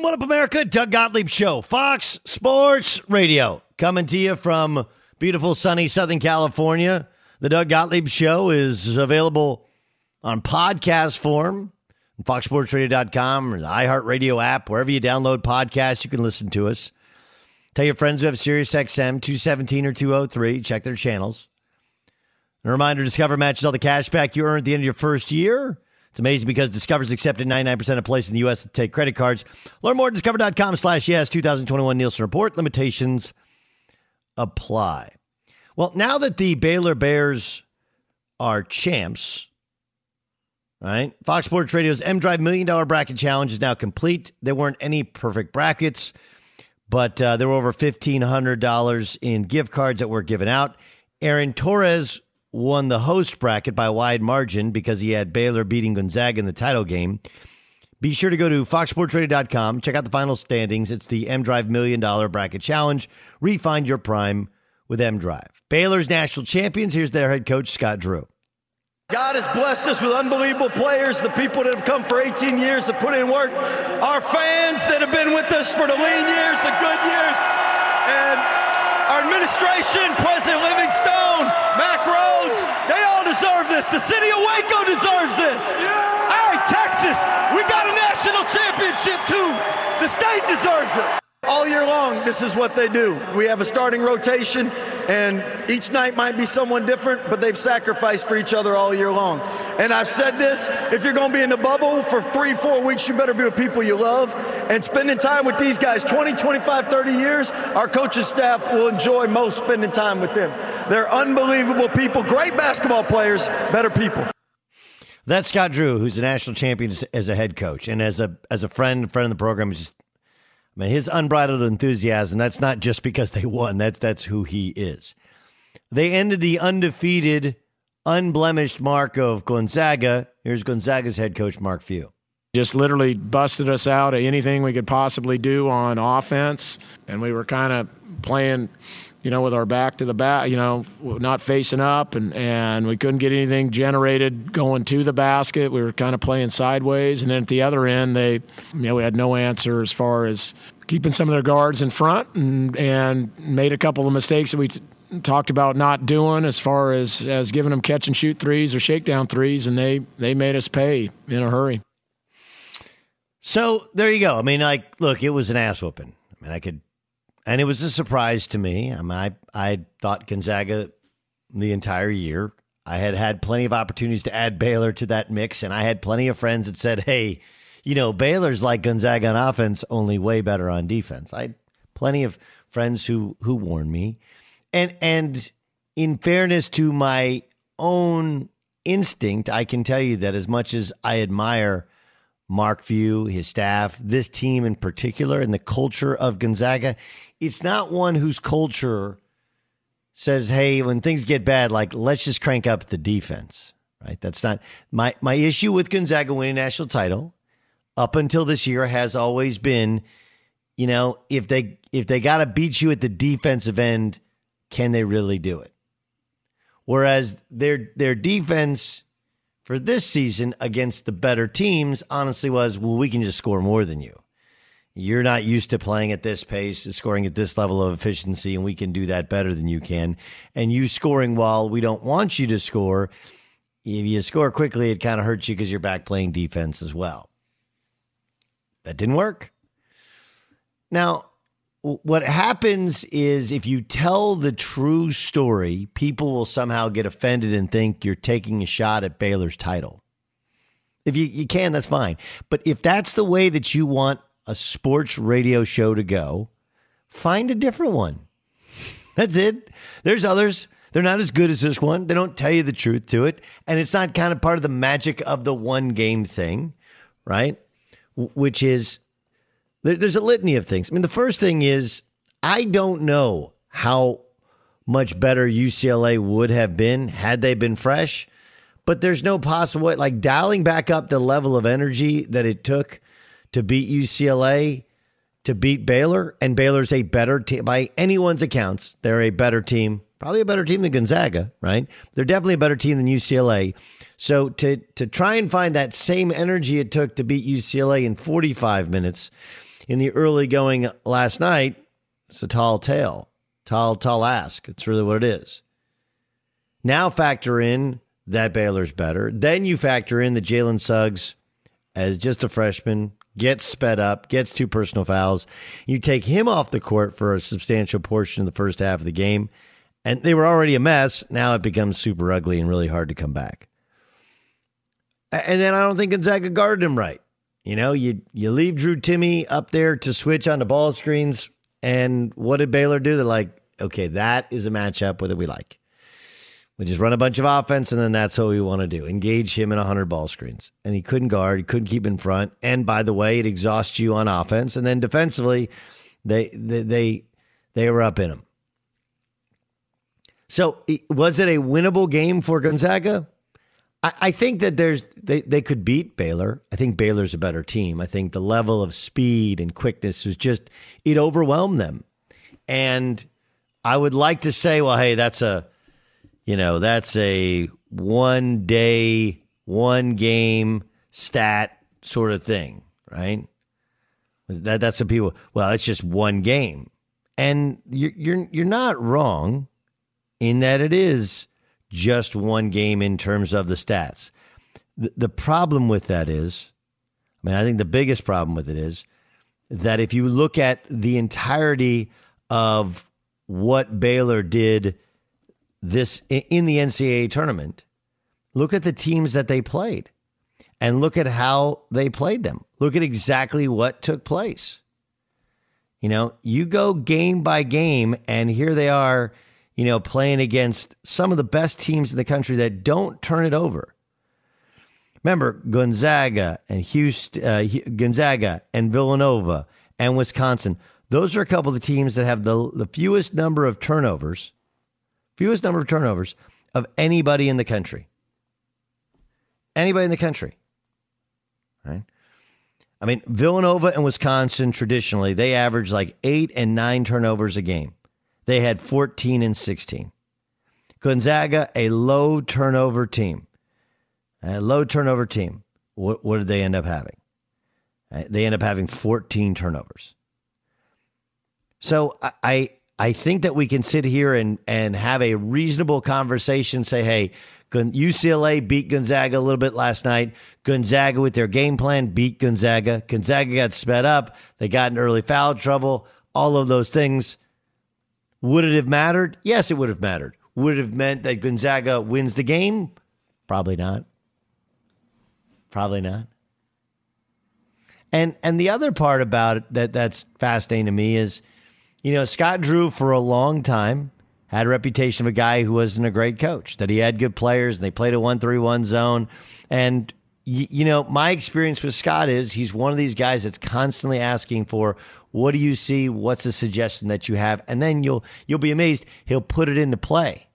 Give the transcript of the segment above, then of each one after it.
What up, America? Doug Gottlieb Show, Fox Sports Radio, coming to you from beautiful, sunny Southern California. The Doug Gottlieb Show is available on podcast form, foxsportsradio.com or the iHeartRadio app, wherever you download podcasts, you can listen to us. Tell your friends who have SiriusXM 217 or 203, check their channels. A reminder Discover matches all the cash back you earn at the end of your first year. It's amazing because Discover's accepted 99% of places in the U.S. that take credit cards. Learn more at discover.com slash yes 2021 Nilson Report. Limitations apply. Well, now that the Baylor Bears are champs, right? Fox Sports Radio's M Drive Million Dollar Bracket Challenge is now complete. There weren't any perfect brackets, but uh, there were over $1,500 in gift cards that were given out. Aaron Torres won the host bracket by a wide margin because he had Baylor beating Gonzaga in the title game. Be sure to go to foxsportsradio.com, check out the final standings. It's the M Drive Million Dollar Bracket Challenge. Refine your prime with M Drive. Baylor's national champions. Here's their head coach, Scott Drew. God has blessed us with unbelievable players, the people that have come for 18 years to put in work, our fans that have been with us for the lean years, the good years, and administration, President Livingstone, Mack Rhoades, they all deserve this. The city of Waco deserves this. Hey, Texas, we got a national championship too. The state deserves it. All year long, this is what they do. We have a starting rotation, and each night might be someone different, but they've sacrificed for each other all year long. And I've said this if you're going to be in the bubble for three, four weeks, you better be with people you love. And spending time with these guys 20, 25, 30 years, our coaching staff will enjoy most spending time with them. They're unbelievable people, great basketball players, better people. That's Scott Drew, who's a national champion as a head coach, and as a as a friend, friend of the program, just his unbridled enthusiasm, that's not just because they won, that's, that's who he is. They ended the undefeated, unblemished mark of Gonzaga. Here's Gonzaga's head coach, Mark Few. Just literally busted us out of anything we could possibly do on offense. And we were kind of playing you know, with our back to the back, you know, not facing up, and, and we couldn't get anything generated going to the basket. We were kind of playing sideways. And then at the other end, they, you know, we had no answer as far as keeping some of their guards in front and, and made a couple of mistakes that we t- talked about not doing as far as, as giving them catch and shoot threes or shakedown threes, and they, they made us pay in a hurry. So there you go. I mean, like, look, it was an ass whooping. I mean, I could and it was a surprise to me. I mean, I I thought Gonzaga the entire year. I had had plenty of opportunities to add Baylor to that mix, and I had plenty of friends that said, "Hey, you know, Baylor's like Gonzaga on offense, only way better on defense." I had plenty of friends who who warned me, and and in fairness to my own instinct, I can tell you that as much as I admire Mark Few, his staff, this team in particular, and the culture of Gonzaga, it's not one whose culture says, "Hey, when things get bad, like let's just crank up the defense." Right? That's not my my issue with Gonzaga winning national title up until this year has always been, you know, if they if they got to beat you at the defensive end, can they really do it? Whereas their their defense for this season against the better teams honestly was, well, we can just score more than you you're not used to playing at this pace, scoring at this level of efficiency, and we can do that better than you can. And you scoring while we don't want you to score, if you score quickly, it kind of hurts you because you're back playing defense as well. That didn't work. Now, what happens is if you tell the true story, people will somehow get offended and think you're taking a shot at Baylor's title. If you, you can, that's fine. But if that's the way that you want a sports radio show to go, find a different one. That's it. There's others. They're not as good as this one. They don't tell you the truth to it. And it's not kind of part of the magic of the one game thing, right? Which is there's a litany of things. I mean, the first thing is I don't know how much better UCLA would have been had they been fresh, but there's no possible way, like dialing back up the level of energy that it took to beat UCLA, to beat Baylor, and Baylor's a better team by anyone's accounts. They're a better team, probably a better team than Gonzaga, right? They're definitely a better team than UCLA. So to to try and find that same energy it took to beat UCLA in 45 minutes in the early going last night, it's a tall tale, tall tall ask. It's really what it is. Now factor in that Baylor's better. Then you factor in the Jalen Suggs as just a freshman gets sped up, gets two personal fouls. You take him off the court for a substantial portion of the first half of the game, and they were already a mess. Now it becomes super ugly and really hard to come back. And then I don't think Gonzaga guarded him right. You know, you you leave Drew Timme up there to switch on the ball screens, and what did Baylor do? They're like, okay, that is a matchup that we like. We just run a bunch of offense, and then that's what we want to do. Engage him in 100 ball screens. And he couldn't guard, he couldn't keep in front. And by the way, it exhausts you on offense. And then defensively, they they they, they were up in him. So was it a winnable game for Gonzaga? I, think that there's they, they could beat Baylor. I think Baylor's a better team. I think the level of speed and quickness was just it overwhelmed them. And I would like to say, well, hey, that's a you know, that's a one day, one game stat sort of thing, right? That that's what people. Well, it's just one game, and you're you're you're not wrong in that it is just one game in terms of the stats. The, the problem with that is, I mean, I think the biggest problem with it is that if you look at the entirety of what Baylor did this in the NCAA tournament, look at the teams that they played and look at how they played them. Look at exactly what took place. You know, you go game by game, and here they are, you know, playing against some of the best teams in the country that don't turn it over. Remember Gonzaga and Houston, uh, Gonzaga and Villanova and Wisconsin. Those are a couple of the teams that have the, the fewest number of turnovers, fewest number of turnovers of anybody in the country. Anybody in the country. Right? I mean, Villanova and Wisconsin traditionally, they average like eight and nine turnovers a game. They had 14 and 16. Gonzaga, a low turnover team. A low turnover team. What, what did they end up having? Uh, they end up having 14 turnovers. So I I think that we can sit here and and have a reasonable conversation. Say, hey, UCLA beat Gonzaga a little bit last night. Gonzaga, with their game plan, beat Gonzaga. Gonzaga got sped up. They got in early foul trouble. All of those things. Would it have mattered? Yes, it would have mattered. Would it have meant that Gonzaga wins the game? Probably not. Probably not. And and the other part about it that that's fascinating to me is, you know, Scott Drew for a long time had a reputation of a guy who wasn't a great coach, that he had good players and they played a 1 3 1 zone. And, you know, my experience with Scott is he's one of these guys that's constantly asking for, what do you see? What's a suggestion that you have? And then you'll you'll be amazed. He'll put it into play.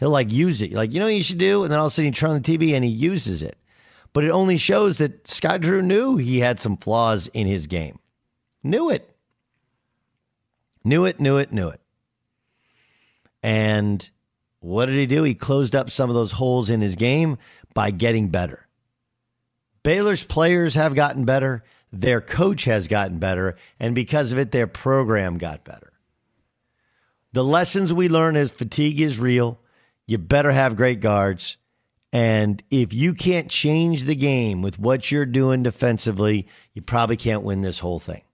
He'll like use it. Like, you know what you should do? And then all of a sudden you turn on the TV and he uses it. But it only shows that Scott Drew knew he had some flaws in his game. Knew it. Knew it, knew it, knew it. And what did he do? He closed up some of those holes in his game by getting better. Baylor's players have gotten better. Their coach has gotten better. And because of it, their program got better. The lessons we learn is fatigue is real. You better have great guards. And if you can't change the game with what you're doing defensively, you probably can't win this whole thing.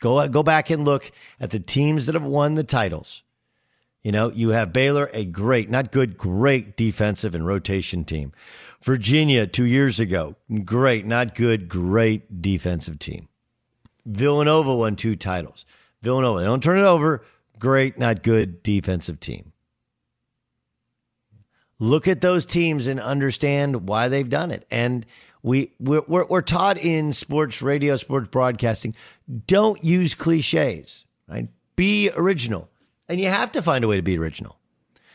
Go go back and look at the teams that have won the titles. You know, you have Baylor, a great, not good, great defensive and rotation team. Virginia, two years ago, great, not good, great defensive team. Villanova won two titles. Villanova, they don't turn it over, great, not good defensive team. Look at those teams and understand why they've done it. And we we're, we're, we're taught in sports radio, sports broadcasting, don't use cliches, right? Be original. And you have to find a way to be original.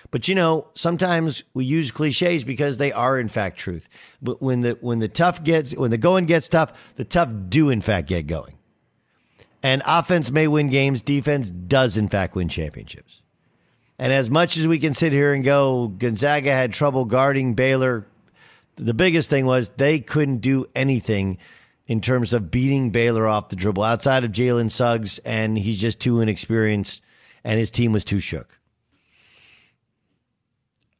But you know, sometimes we use cliches because they are in fact truth. But when the when the tough gets when the going gets tough, the tough do in fact get going. And offense may win games, defense does in fact win championships. And as much as we can sit here and go, Gonzaga had trouble guarding Baylor, the biggest thing was they couldn't do anything in terms of beating Baylor off the dribble outside of Jalen Suggs, and he's just too inexperienced, and his team was too shook.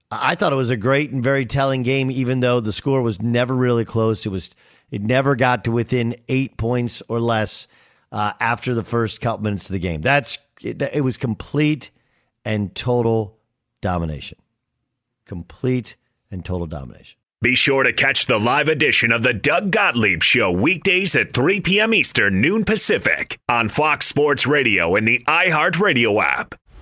I thought it was a great and very telling game, even though the score was never really close. It was it never got to within eight points or less uh, after the first couple minutes of the game. That's it, it was complete and total domination. Complete and total domination. Be sure to catch the live edition of the Doug Gottlieb Show weekdays at 3 p.m. Eastern, noon Pacific on Fox Sports Radio and the iHeartRadio app.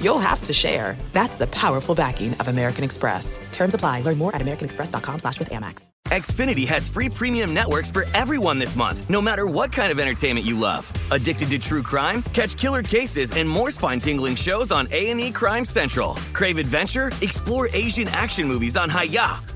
you'll have to share. That's the powerful backing of American Express. Terms apply. Learn more at americanexpress.com slash with Amex. Xfinity has free premium networks for everyone this month, no matter what kind of entertainment you love. Addicted to true crime? Catch killer cases and more spine-tingling shows on A&E Crime Central. Crave adventure? Explore Asian action movies on Hi-YAH.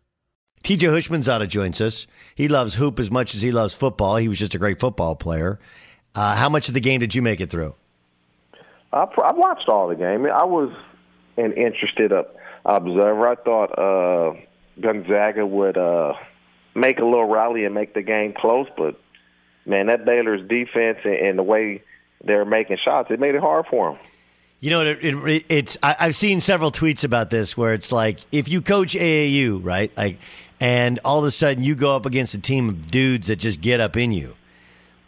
TJ Houshmandzadeh joins us. He loves hoop as much as he loves football. He was just a great football player. Uh, how much of the game did you make it through? I, I watched all the game. I was an interested observer. I thought uh, Gonzaga would uh, make a little rally and make the game close, but man, that Baylor's defense and, and the way they're making shots, it made it hard for them. You know, it, it, it's I, I've seen several tweets about this where it's like if you coach AAU, right, like and all of a sudden you go up against a team of dudes that just get up in you.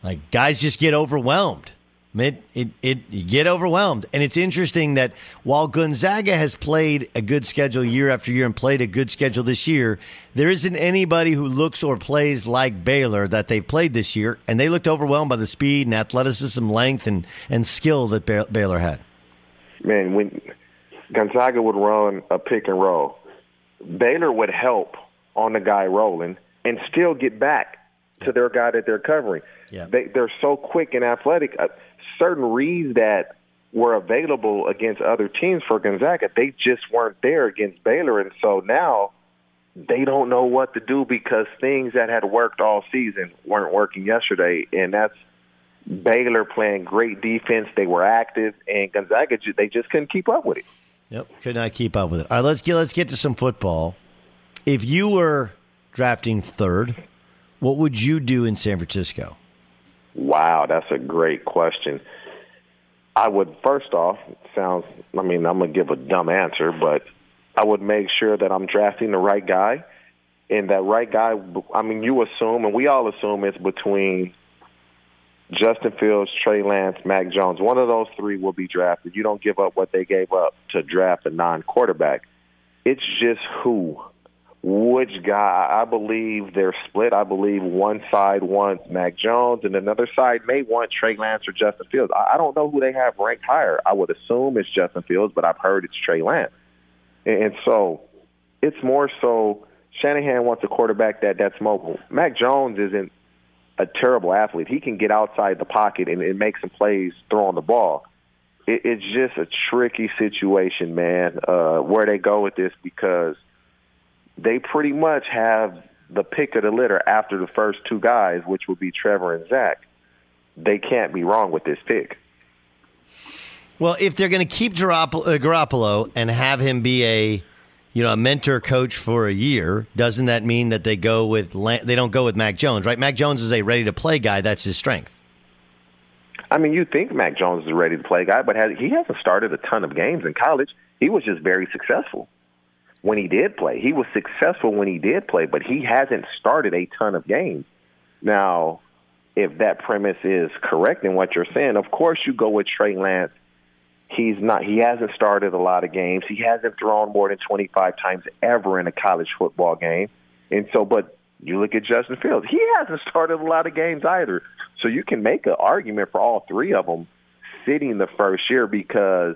Like guys just get overwhelmed. It, it, it, you get overwhelmed. And it's interesting that while Gonzaga has played a good schedule year after year and played a good schedule this year, there isn't anybody who looks or plays like Baylor that they've played this year. And they looked overwhelmed by the speed and athleticism, length, and, and skill that Baylor had. Man, when Gonzaga would run a pick and roll, Baylor would help on the guy rolling and still get back to their guy that they're covering. Yeah. They, they're so quick and athletic. Uh, certain reads that were available against other teams for Gonzaga, they just weren't there against Baylor. And so now they don't know what to do because things that had worked all season weren't working yesterday. And that's Baylor playing great defense. They were active, and Gonzaga, they just couldn't keep up with it. Yep, could not keep up with it. All right, let's get let's get to some football. If you were drafting third, what would you do in San Francisco? Wow, that's a great question. I would first off sounds. I mean, I'm gonna give a dumb answer, but I would make sure that I'm drafting the right guy, and that right guy. I mean, you assume, and we all assume it's between Justin Fields, Trey Lance, Mac Jones. One of those three will be drafted. You don't give up what they gave up to draft a non-quarterback. It's just who which guy. I believe they're split. I believe one side wants Mac Jones, and another side may want Trey Lance or Justin Fields. I don't know who they have ranked higher. I would assume it's Justin Fields, but I've heard it's Trey Lance. And so it's more so Shanahan wants a quarterback that that's mobile. Mac Jones isn't a terrible athlete. He can get outside the pocket and, and make some plays throwing the ball. It, it's just a tricky situation, man, uh, where they go with this because they pretty much have the pick of the litter after the first two guys, which would be Trevor and Zach. They can't be wrong with this pick. Well, if they're going to keep Garoppolo, uh, Garoppolo and have him be a you know, a mentor coach for a year, doesn't that mean that they go with they don't go with Mac Jones, right? Mac Jones is a ready to play guy. That's his strength. I mean, you think Mac Jones is a ready to play guy, but has, he hasn't started a ton of games in college. He was just very successful when he did play. He was successful when he did play, but he hasn't started a ton of games. Now, if that premise is correct in what you're saying, of course you go with Trey Lance He's not. He hasn't started a lot of games. He hasn't thrown more than 25 times ever in a college football game. And so, but you look at Justin Fields. He hasn't started a lot of games either. So you can make an argument for all three of them sitting the first year because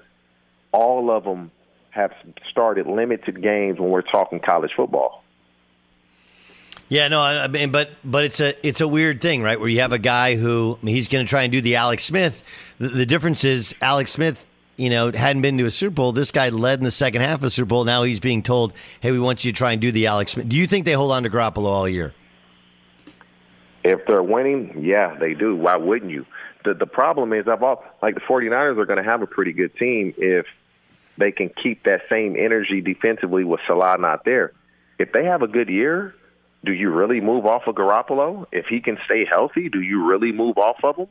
all of them have started limited games when we're talking college football. Yeah, no, I mean, but but it's a it's a weird thing, right? Where you have a guy who I mean, he's going to try and do the Alex Smith. The, the difference is Alex Smith you know, hadn't been to a Super Bowl. This guy led in the second half of Super Bowl. Now he's being told, "Hey, we want you to try and do the Alex Smith." Do you think they hold on to Garoppolo all year? If they're winning, yeah, they do. Why wouldn't you? The the problem is I've all like the 49ers are going to have a pretty good team if they can keep that same energy defensively with Salah not there. If they have a good year, do you really move off of Garoppolo? If he can stay healthy, do you really move off of him?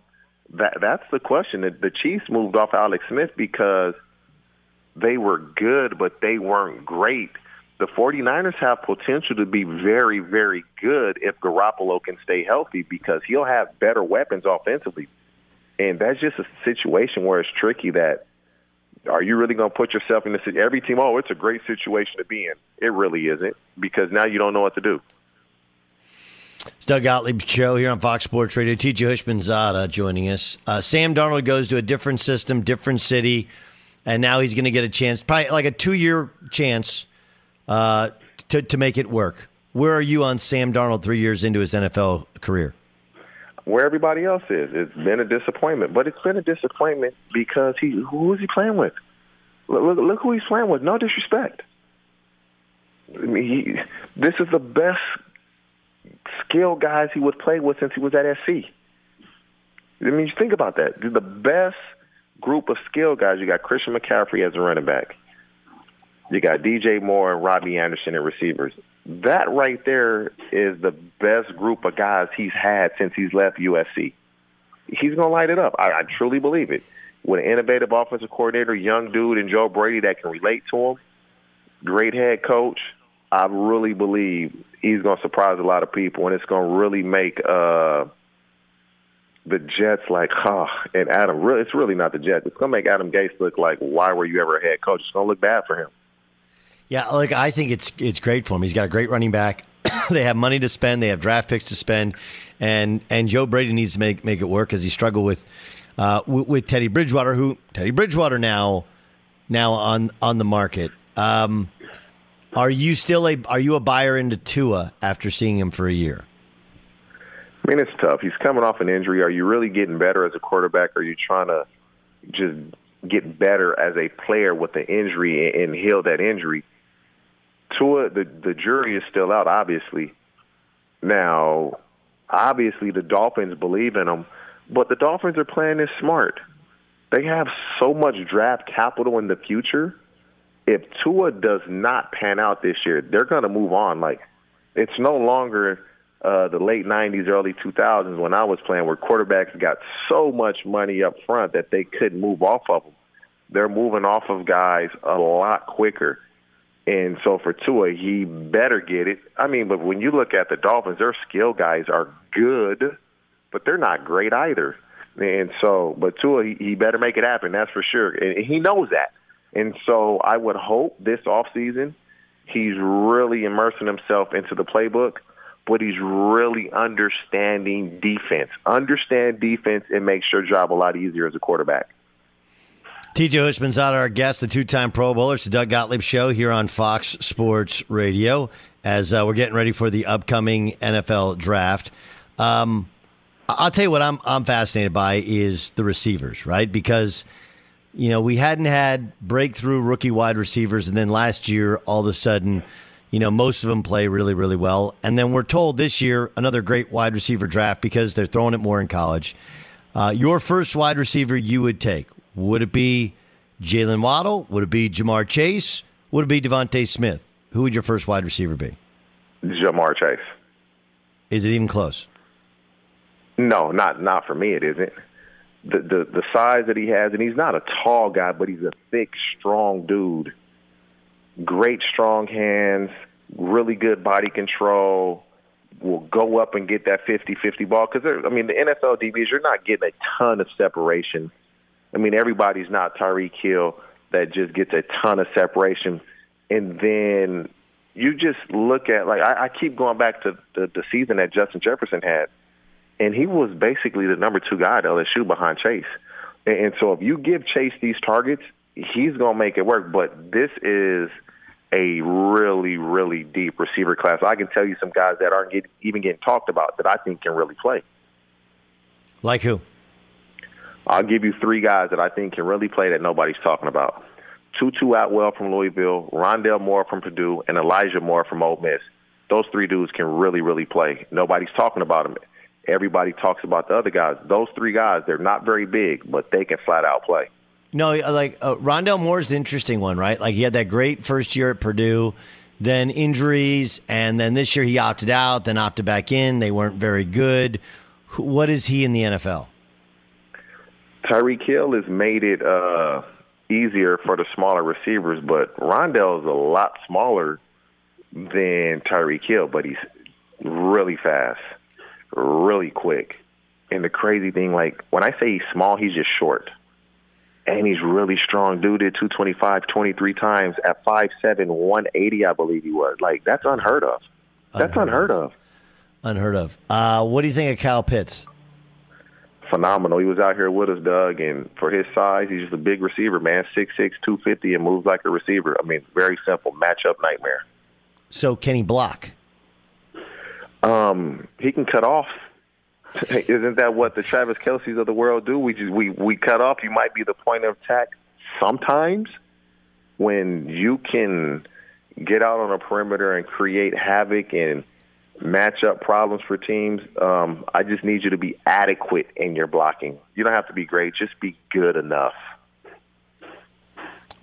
That that's the question. The Chiefs moved off Alex Smith because they were good, but they weren't great. The 49ers have potential to be very, very good if Garoppolo can stay healthy because he'll have better weapons offensively. And that's just a situation where it's tricky that are you really going to put yourself in this every team oh it's a great situation to be in it really isn't because now you don't know what to do it's Doug Gottlieb's show here on Fox Sports Radio. TJ Houshmandzadeh joining us. Uh, Sam Darnold goes to a different system, different city, and now he's going to get a chance, probably like a two-year chance uh, to to make it work. Where are you on Sam Darnold three years into his NFL career? Where everybody else is. It's been a disappointment, but it's been a disappointment because he who is he playing with? Look, look, look who he's playing with. No disrespect. I mean, he, this is the best skilled guys he was played with since he was at SC. I mean, you think about that. The best group of skilled guys. You got Christian McCaffrey as a running back. You got DJ Moore and Robbie Anderson at receivers. That right there is the best group of guys he's had since he's left USC. He's to light it up. I, I truly believe it. With an innovative offensive coordinator, young dude, and Joe Brady that can relate to him, great head coach, I really believe he's going to surprise a lot of people, and it's going to really make uh, the Jets like, huh? And Adam, really, it's really not the Jets. It's going to make Adam Gase look like, why were you ever a head coach? It's going to look bad for him. Yeah, like I think it's it's great for him. He's got a great running back. they have money to spend. They have draft picks to spend, and and Joe Brady needs to make make it work as he struggled with uh, with, with Teddy Bridgewater, who Teddy Bridgewater now now on on the market. Um, are you still a are you a buyer into Tua after seeing him for a year? I mean, it's tough. He's coming off an injury. Are you really getting better as a quarterback? Or are you trying to just get better as a player with the injury and heal that injury? Tua, the the jury is still out. Obviously, now, obviously the Dolphins believe in him, but the Dolphins are playing this smart. They have so much draft capital in the future if Tua does not pan out this year, they're going to move on. Like it's no longer uh, the late '90s, early 2000s when I was playing, where quarterbacks got so much money up front that they couldn't move off of them. They're moving off of guys a lot quicker. And so for Tua, he better get it. I mean, but when you look at the Dolphins, their skill guys are good, but they're not great either. And so, but Tua, he, he better make it happen. That's for sure. And he knows that. And so I would hope this offseason he's really immersing himself into the playbook, but he's really understanding defense. Understand defense and makes your job a lot easier as a quarterback. TJ Houshmandzadeh our guest, the two-time Pro Bowler. It's the Doug Gottlieb Show here on Fox Sports Radio as uh, we're getting ready for the upcoming NFL Draft. Um, I'll tell you what I'm I'm fascinated by is the receivers, right? Because you know we hadn't had breakthrough rookie wide receivers, and then last year all of a sudden, you know most of them play really really well, and then we're told this year another great wide receiver draft because they're throwing it more in college. Uh, your first wide receiver you would take would it be Jaylen Waddle? Would it be Ja'Marr Chase? Would it be DeVonta Smith? Who would your first wide receiver be? Ja'Marr Chase. Is it even close? No, not not for me. It isn't. The the the size that he has, and he's not a tall guy, but he's a thick, strong dude. Great strong hands, really good body control. Will go up and get that 50-50 ball because I mean the NFL DBs, you're not getting a ton of separation. I mean everybody's not Tyreek Hill that just gets a ton of separation, and then you just look at like I, I keep going back to the, the season that Justin Jefferson had and he was basically the number two guy at LSU behind Chase. And, and so if you give Chase these targets, he's going to make it work. But this is a really, really deep receiver class. I can tell you some guys that aren't get, even getting talked about that I think can really play. Like who? I'll give you three guys that I think can really play that nobody's talking about. Tutu Atwell from Louisville, Rondale Moore from Purdue, and Elijah Moore from Ole Miss. Those three dudes can really, really play. Nobody's talking about them everybody talks about the other guys. Those three guys, they're not very big, but they can flat out play. No, like uh, Rondale Moore's the interesting one, right? Like he had that great first year at Purdue, then injuries, and then this year he opted out, then opted back in. They weren't very good. What is he in the NFL? Tyreek Hill has made it uh, easier for the smaller receivers, but Rondale is a lot smaller than Tyreek Hill, but he's really fast really quick. And the crazy thing, like when I say he's small, he's just short. And he's really strong. Dude did 225 23 times at 5'7, 180, I believe he was. Like, that's unheard of. That's unheard, unheard of. Unheard of. Uh, what do you think of Kyle Pitts? Phenomenal. He was out here with us, Doug, and for his size, he's just a big receiver, man. 6'6, 250, and moves like a receiver. I mean, very simple matchup nightmare. So, can he block? Um, he can cut off. Isn't that what the Travis Kelce's of the world do? We just we we cut off. You might be the point of attack sometimes when you can get out on a perimeter and create havoc and match up problems for teams. Um, I just need you to be adequate in your blocking. You don't have to be great; just be good enough.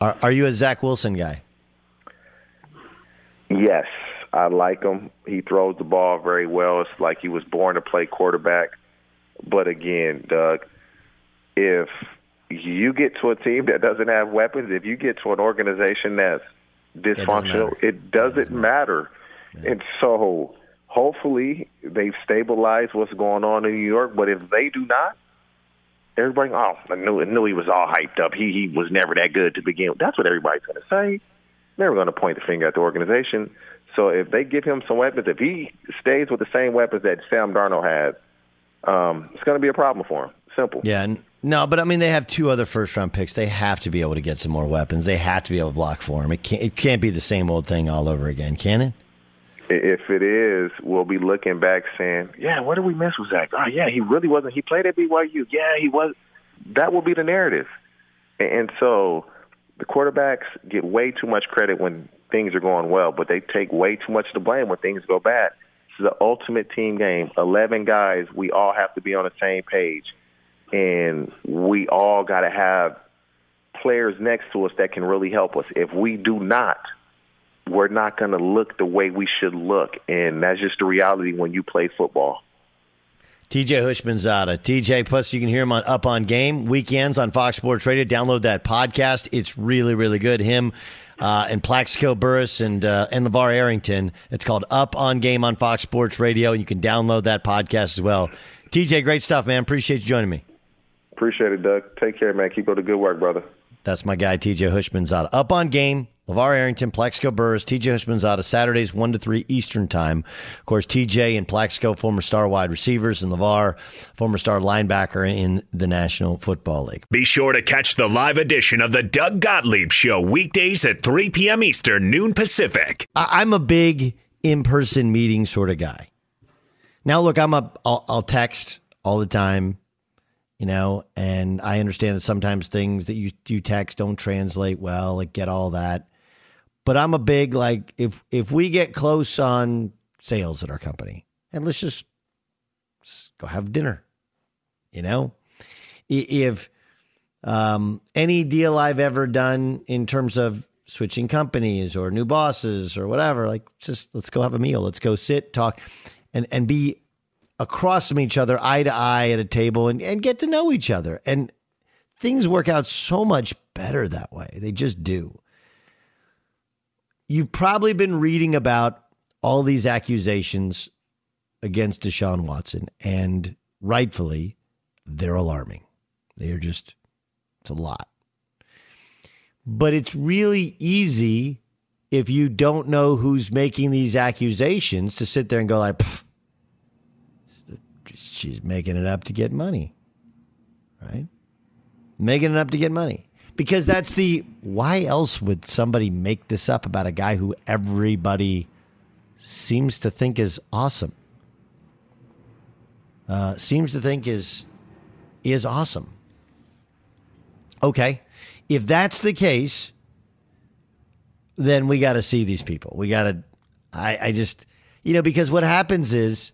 Are, are you a Zach Wilson guy? Yes. I like him. He throws the ball very well. It's like he was born to play quarterback. But again, Doug, if you get to a team that doesn't have weapons, if you get to an organization that's dysfunctional, it doesn't, it doesn't matter. matter. And so hopefully they've stabilized what's going on in New York. But if they do not, everybody, oh, I knew, I knew he was all hyped up. He he was never that good to begin with. That's what everybody's going to say. They're going to point the finger at the organization. So if they give him some weapons, if he stays with the same weapons that Sam Darnold had, um, it's going to be a problem for him. Simple. Yeah. No, but I mean, they have two other first round picks. They have to be able to get some more weapons. They have to be able to block for him. It can't, it can't be the same old thing all over again, can it? If it is, we'll be looking back saying, yeah, what did we miss with Zach? Oh, yeah, he really wasn't. He played at BYU. Yeah, he was. That will be the narrative. And so the quarterbacks get way too much credit when things are going well, but they take way too much to blame when things go bad. This is the ultimate team game. Eleven guys, we all have to be on the same page, and we all got to have players next to us that can really help us. If we do not, we're not going to look the way we should look, and that's just the reality when you play football. TJ Houshmandzadeh. TJ, plus you can hear him on Up on Game weekends on Fox Sports Radio. Download that podcast. It's really, really good. Him uh, and Plaxico Burress and uh, and LaVar Arrington. It's called Up on Game on Fox Sports Radio, and you can download that podcast as well. TJ, great stuff, man. Appreciate you joining me. Appreciate it, Doug. Take care, man. Keep up the good work, brother. That's my guy, TJ Houshmandzadeh. Up on Game LaVar Arrington, Plaxico Burress, TJ Houshmandzadeh, Saturdays 1 to 3 Eastern Time. Of course, TJ and Plaxico, former star wide receivers, and LaVar, former star linebacker in the National Football League. Be sure to catch the live edition of the Doug Gottlieb Show weekdays at 3 p.m. Eastern, noon Pacific. I'm a big in person meeting sort of guy. Now, look, I'm a, I'll, I'll text all the time, you know, and I understand that sometimes things that you, you text don't translate well, like get all that. But I'm a big like if if we get close on sales at our company, and let's just, go have dinner, you know. If um, any deal I've ever done in terms of switching companies or new bosses or whatever, like just let's go have a meal, let's go sit, talk, and and be across from each other, eye to eye at a table, and and get to know each other, and things work out so much better that way. They just do you've probably been reading about all these accusations against Deshaun Watson, and rightfully, they're alarming. They are just, it's a lot. But it's really easy if you don't know who's making these accusations to sit there and go like, she's making it up to get money, right? Making it up to get money because that's the why else would somebody make this up about a guy who everybody seems to think is awesome? Uh, seems to think is is awesome. Okay. If that's the case then we got to see these people. We got to I, I just you know because what happens is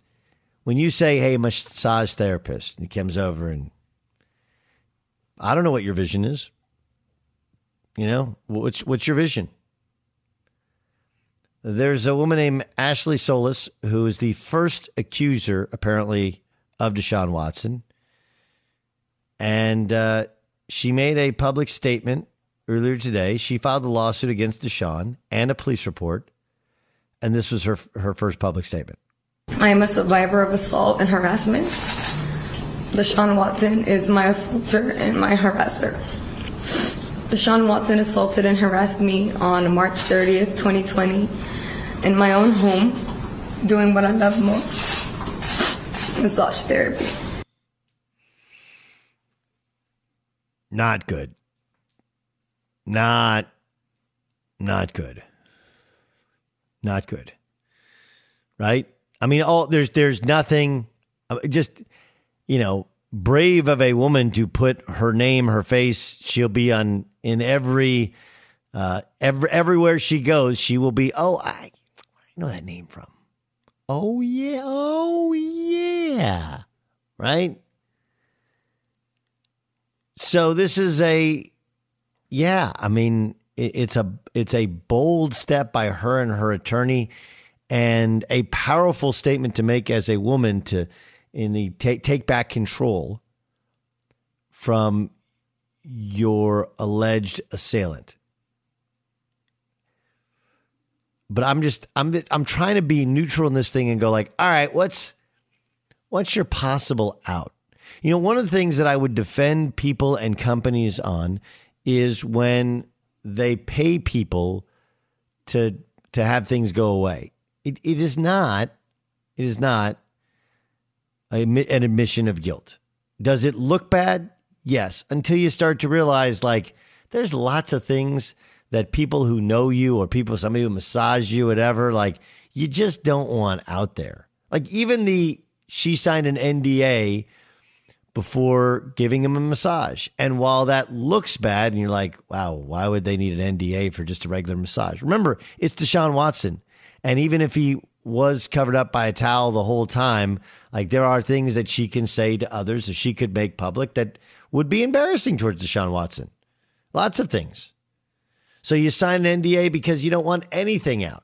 when you say hey massage therapist and he comes over and i don't know what your vision is you know, what's what's your vision? There's a woman named Ashley Solis who is the first accuser, apparently, of Deshaun Watson, and uh, she made a public statement earlier today. She filed a lawsuit against Deshaun and a police report, and this was her her first public statement. I am a survivor of assault and harassment. Deshaun Watson is my assaulter and my harasser. Deshaun Watson assaulted and harassed me on March 30th, 2020, in my own home, doing what I love most massage therapy. Not good. Not not good. Not good. Right? I mean, all there's there's nothing uh, just you know, brave of a woman to put her name, her face, she'll be on in every uh every everywhere she goes, she will be, "Oh, I, I know that name from." Oh yeah. Oh yeah. Right? So this is a yeah, I mean it, it's a it's a bold step by her and her attorney and a powerful statement to make as a woman to in the take take back control from your alleged assailant. But I'm just I'm I'm trying to be neutral in this thing and go like, all right, what's what's your possible out? You know, one of the things that I would defend people and companies on is when they pay people to to have things go away. It it is not it is not a, an admission of guilt. Does it look bad? Yes, until you start to realize like there's lots of things that people who know you or people somebody who massage you whatever like you just don't want out there. Like even the she signed an NDA before giving him a massage. And while that looks bad and you're like, wow, why would they need an NDA for just a regular massage? Remember, it's Deshaun Watson. And even if he was covered up by a towel the whole time, like there are things that she can say to others that she could make public that would be embarrassing towards Deshaun Watson. Lots of things. So you sign an NDA because you don't want anything out.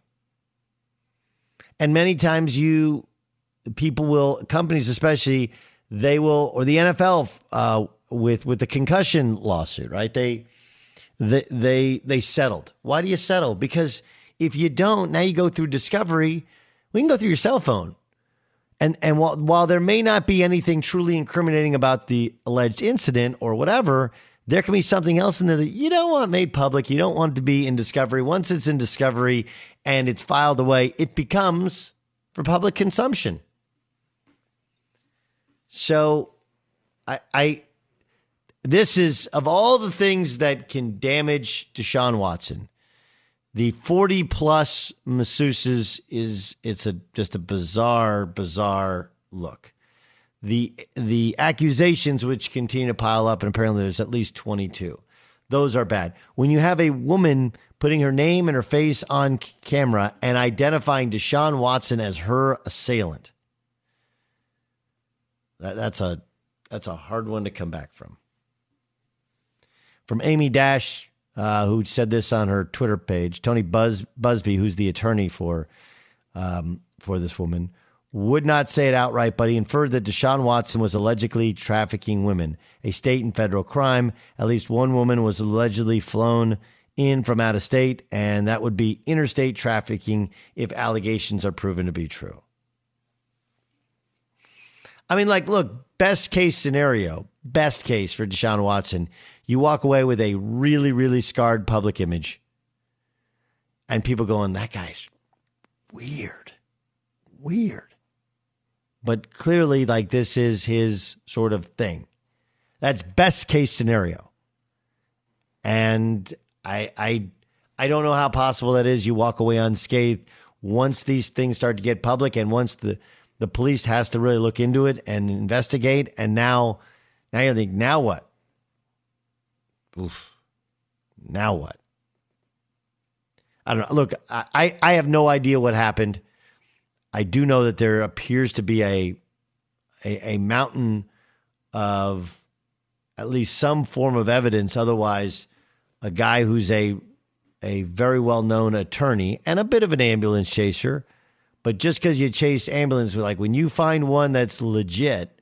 And many times you people will companies especially they will or the NFL uh, with with the concussion lawsuit, right? They they they they settled. Why do you settle? Because if you don't, now you go through discovery. We can go through your cell phone. And and while while there may not be anything truly incriminating about the alleged incident or whatever, there can be something else in there that you don't want made public. You don't want it to be in discovery. Once it's in discovery and it's filed away, it becomes for public consumption. So I, I this is of all the things that can damage Deshaun Watson, the 40 plus masseuses is it's a just a bizarre, bizarre look. The the accusations which continue to pile up, and apparently there's at least 22. Those are bad. When you have a woman putting her name and her face on camera and identifying Deshaun Watson as her assailant, that, that's a that's a hard one to come back from. From Amy Dash, uh, who said this on her Twitter page, Tony Buzz, Buzbee, who's the attorney for um, for this woman, would not say it outright, but he inferred that Deshaun Watson was allegedly trafficking women, a state and federal crime. At least one woman was allegedly flown in from out of state, and that would be interstate trafficking if allegations are proven to be true. I mean, like, look, best case scenario, best case for Deshaun Watson, you walk away with a really, really scarred public image, and people going, that guy's weird, weird. But clearly, like, this is his sort of thing. That's best case scenario. And I, I, I don't know how possible that is. You walk away unscathed once these things start to get public, and once the the police has to really look into it and investigate. And now, now you think, now what? Oof. Now what? I don't know. Look, I, I have no idea what happened. I do know that there appears to be a, a, a mountain of at least some form of evidence. Otherwise, a guy who's a a very well known attorney and a bit of an ambulance chaser but just because you chase ambulance, like when you find one that's legit,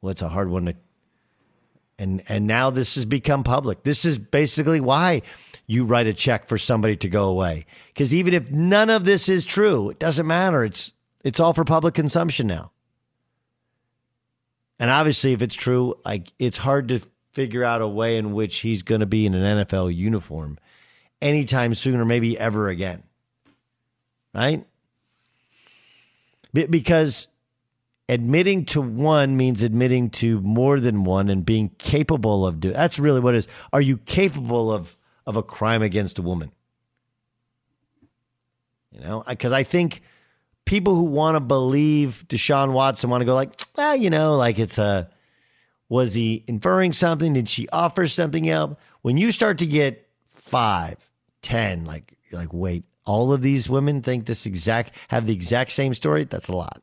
well, it's a hard one to. And and now this has become public. This is basically why you write a check for somebody to go away. Because even if none of this is true, it doesn't matter. It's it's all for public consumption now. And obviously, if it's true, like it's hard to figure out a way in which he's going to be in an NFL uniform anytime soon or maybe ever again. Right? because admitting to one means admitting to more than one and being capable of doing that's really what it is. Are you capable of of a crime against a woman? You know because i think people who want to believe deshaun watson want to go like well you know like it's a was he inferring something? Did she offer something else when you start to get five ten like like wait all of these women think this exact have the exact same story, that's a lot.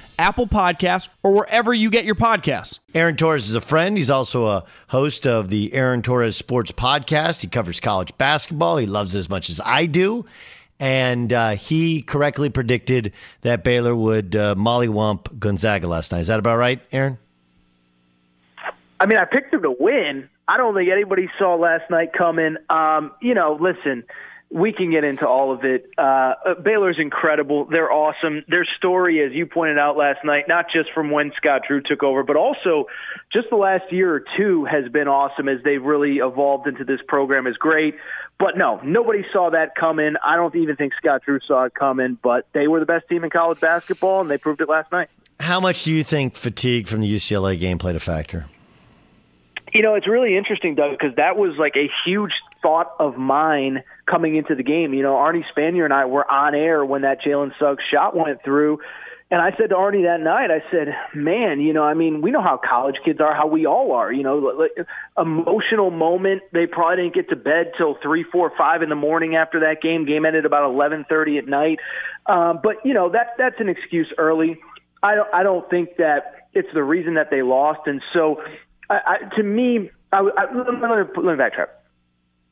Apple Podcasts, or wherever you get your podcasts. Aaron Torres is a friend. He's also a host of the Aaron Torres Sports Podcast. He covers college basketball. He loves it as much as I do. And uh, he correctly predicted that Baylor would uh, mollywump Gonzaga last night. Is that about right, Aaron? I mean, I picked them to win. I don't think anybody saw last night coming. Um, you know, listen – we can get into all of it. Uh, uh, Baylor's incredible. They're awesome. Their story, as you pointed out last night, not just from when Scott Drew took over, but also just the last year or two has been awesome as they've really evolved into this program is great. But no, nobody saw that coming. I don't even think Scott Drew saw it coming, but they were the best team in college basketball, and they proved it last night. How much do you think fatigue from the UCLA game played a factor? You know, it's really interesting, Doug, because that was like a huge thought of mine coming into the game. You know, Arnie Spanier and I were on air when that Jalen Suggs shot went through. And I said to Arnie that night, I said, man, you know, I mean, we know how college kids are, how we all are, you know, like, emotional moment. They probably didn't get to bed till three, four, five in the morning after that game. Game ended about 1130 at night. Um, but, you know, that, that's an excuse early. I don't, I don't think that it's the reason that they lost. And so, I, I, to me, I, I, let, me, let me backtrack.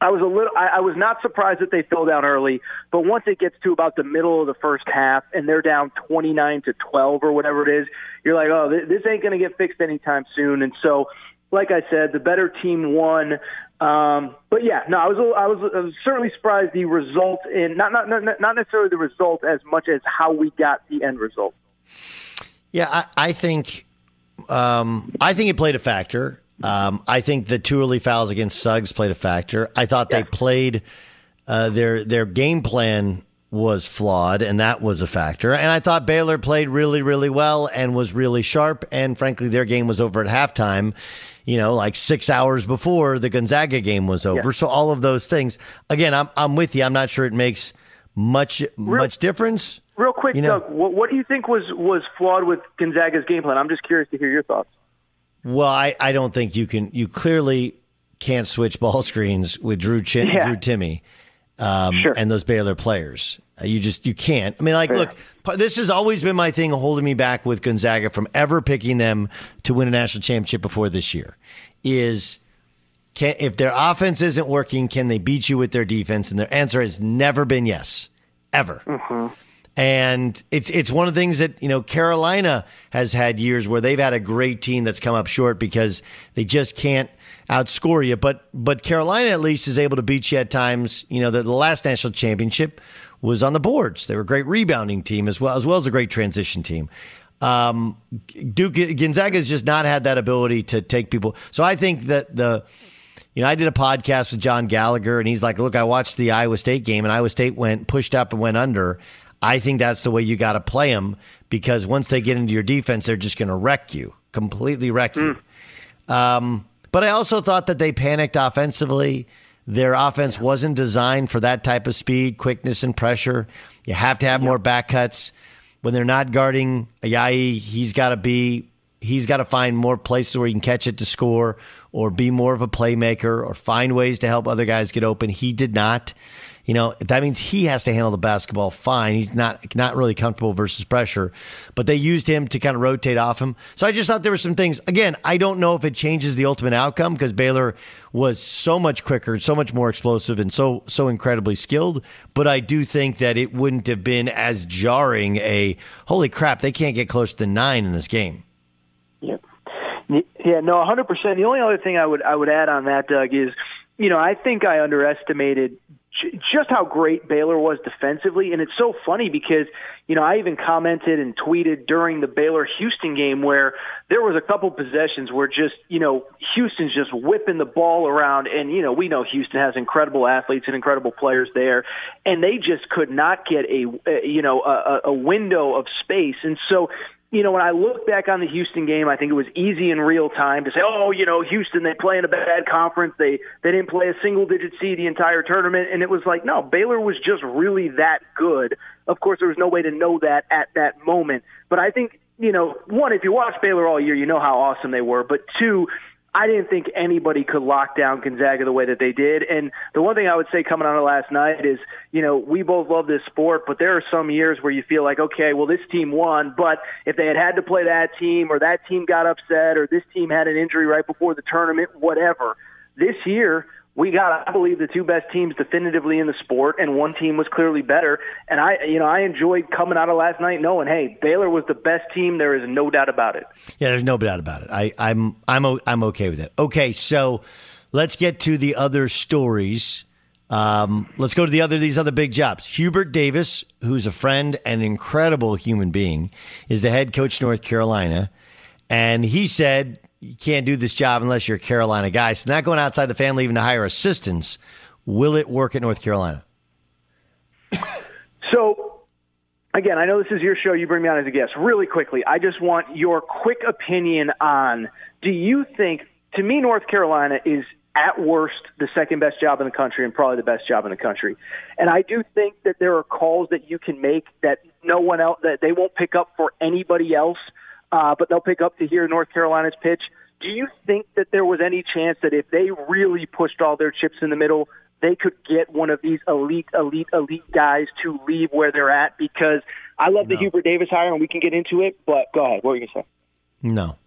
I was a little. I, I was not surprised that they fell down early, but once it gets to about the middle of the first half and they're down twenty nine to twelve or whatever it is, you're like, oh, this, this ain't going to get fixed anytime soon. And so, like I said, the better team won. Um, but yeah, no, I was, I was I was certainly surprised the result in not not not not necessarily the result as much as how we got the end result. Yeah, I, I think um, I think it played a factor. Um, I think the two early fouls against Suggs played a factor. I thought yeah. they played uh, their their game plan was flawed, and that was a factor. And I thought Baylor played really, really well and was really sharp. And frankly, their game was over at halftime. You know, like six hours before the Gonzaga game was over. Yeah. So all of those things. Again, I'm I'm with you. I'm not sure it makes much real, much difference. Real quick, you know, Doug, what, what do you think was was flawed with Gonzaga's game plan? I'm just curious to hear your thoughts. Well, I, I don't think you can. You clearly can't switch ball screens with Drew Chin, yeah. Drew Timme. um, Sure. and those Baylor players. Uh, You just you can't. I mean, like, look, this has always been my thing, holding me back with Gonzaga from ever picking them to win a national championship before this year. Is can if their offense isn't working, can they beat you with their defense? And their answer has never been yes, ever. And it's it's one of the things that you know Carolina has had years where they've had a great team that's come up short because they just can't outscore you. But but Carolina at least is able to beat you at times. You know the, the last national championship was on the boards. They were a great rebounding team as well as well as a great transition team. Um, Duke has just not had that ability to take people. So I think that the you know, I did a podcast with John Gallagher, and he's like, "Look, I watched the Iowa State game, and Iowa State went pushed up and went under. I think that's the way you got to play them because once they get into your defense, they're just going to wreck you, completely wreck you." Um, but I also thought that they panicked offensively. Their offense wasn't designed for that type of speed, quickness, and pressure. You have to have more back cuts. When they're not guarding Ayayi, he's got to be he's got to find more places where he can catch it to score or be more of a playmaker or find ways to help other guys get open. He did not. You know, that means he has to handle the basketball fine. He's not not really comfortable versus pressure, but they used him to kind of rotate off him. So I just thought there were some things. Again, I don't know if it changes the ultimate outcome because Baylor was so much quicker, so much more explosive, and so so incredibly skilled. But I do think that it wouldn't have been as jarring. A holy crap, they can't get close to nine in this game. Yeah, no, 100%. The only other thing I would I would add on that, Doug, is you know I think I underestimated just how great Baylor was defensively, and it's so funny because you know I even commented and tweeted during the Baylor Houston game where there was a couple possessions where just you know Houston's just whipping the ball around, and you know we know Houston has incredible athletes and incredible players there, and they just could not get a, you know a, a window of space, and so you know, when I look back on the Houston game, I think it was easy in real time to say, "Oh, you know, Houston they play in a bad conference. They they didn't play a single digit seed the entire tournament." And it was like, no, Baylor was just really that good. Of course, there was no way to know that at that moment. But I think, you know, one, if you watch Baylor all year, you know how awesome they were. But two, I didn't think anybody could lock down Gonzaga the way that they did. And the one thing I would say coming out of last night is, you know, we both love this sport, but there are some years where you feel like, okay, well, this team won, but if they had had to play that team or that team got upset or this team had an injury right before the tournament, whatever. This year, we got, I believe, the two best teams definitively in the sport, and one team was clearly better. And I, you know, I enjoyed coming out of last night knowing, hey, Baylor was the best team. There is no doubt about it. Yeah, there's no doubt about it. I, I'm I'm I'm okay with it. Okay, so let's get to the other stories. Um, let's go to the other these other big jobs. Hubert Davis, who's a friend and incredible human being, is the head coach North Carolina, and he said you can't do this job unless you're a Carolina guy. So not going outside the family even to hire assistants. Will it work at North Carolina? So, again, I know this is your show. You bring me on as a guest. Really quickly, I just want your quick opinion on do you think, to me, North Carolina is at worst the second best job in the country and probably the best job in the country. And I do think that there are calls that you can make that no one else, that they won't pick up for anybody else, uh, but they'll pick up to hear North Carolina's pitch. Do you think that there was any chance that if they really pushed all their chips in the middle, they could get one of these elite, elite, elite guys to leave where they're at? Because I love the Hubert Davis hire, and we can get into it. But go ahead. What were you going to say? No.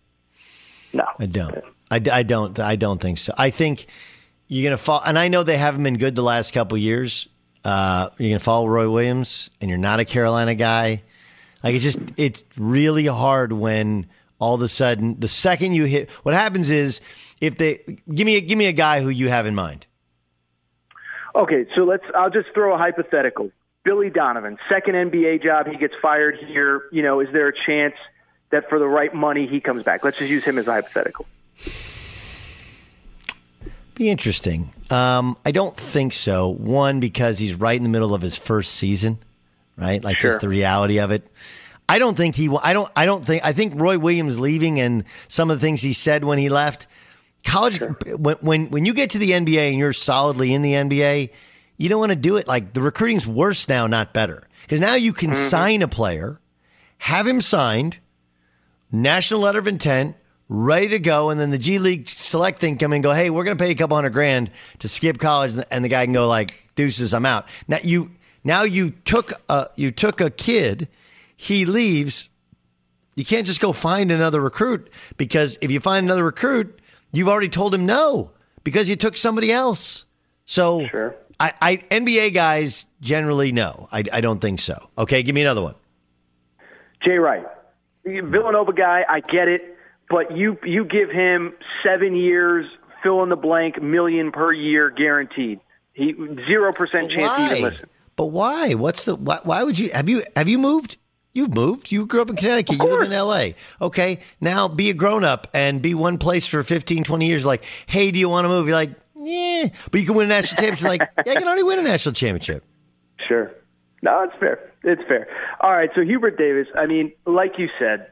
No. I don't. I, I don't. I don't think so. I think you're going to fall. And I know they haven't been good the last couple years. Uh, you're going to follow Roy Williams, and you're not a Carolina guy. Like it's just it's really hard when all of a sudden the second you hit. What happens is if they give me a, give me a guy who you have in mind. Okay, so let's. I'll just throw a hypothetical. Billy Donovan, second NBA job, he gets fired here. You know, is there a chance that for the right money he comes back? Let's just use him as a hypothetical. Be interesting. Um, I don't think so. One because he's right in the middle of his first season, right? Like Sure. just the reality of it. I don't think he. I don't. I don't think. I think Roy Williams leaving and some of the things he said when he left college. When when when you get to the NBA and you're solidly in the NBA, you don't want to do it. Like the recruiting's worse now, not better, because now you can mm-hmm. sign a player, have him signed, national letter of intent, ready to go, and then the G League select thing come in and go, hey, we're going to pay you a couple hundred grand to skip college, and the guy can go like, deuces, I'm out. Now you now you took a you took a kid, he leaves. You can't just go find another recruit because if you find another recruit, you've already told him no because you took somebody else. So sure. I, I NBA guys generally no. I, I don't think so. Okay, give me another one. Jay Wright, Villanova guy. I get it, but you you give him seven years, fill in the blank, million per year guaranteed. He zero percent chance to even listen. But why? What's the why, why would you have you have you moved? You've moved. You grew up in Connecticut. You live in LA. Okay. Now be a grown up and be one place for 15, 20 years. Like, hey, do you want to move? You're like, yeah. But you can win a national championship. like, yeah, I can already win a national championship. Sure. No, it's fair. It's fair. All right. So Hubert Davis, I mean, like you said,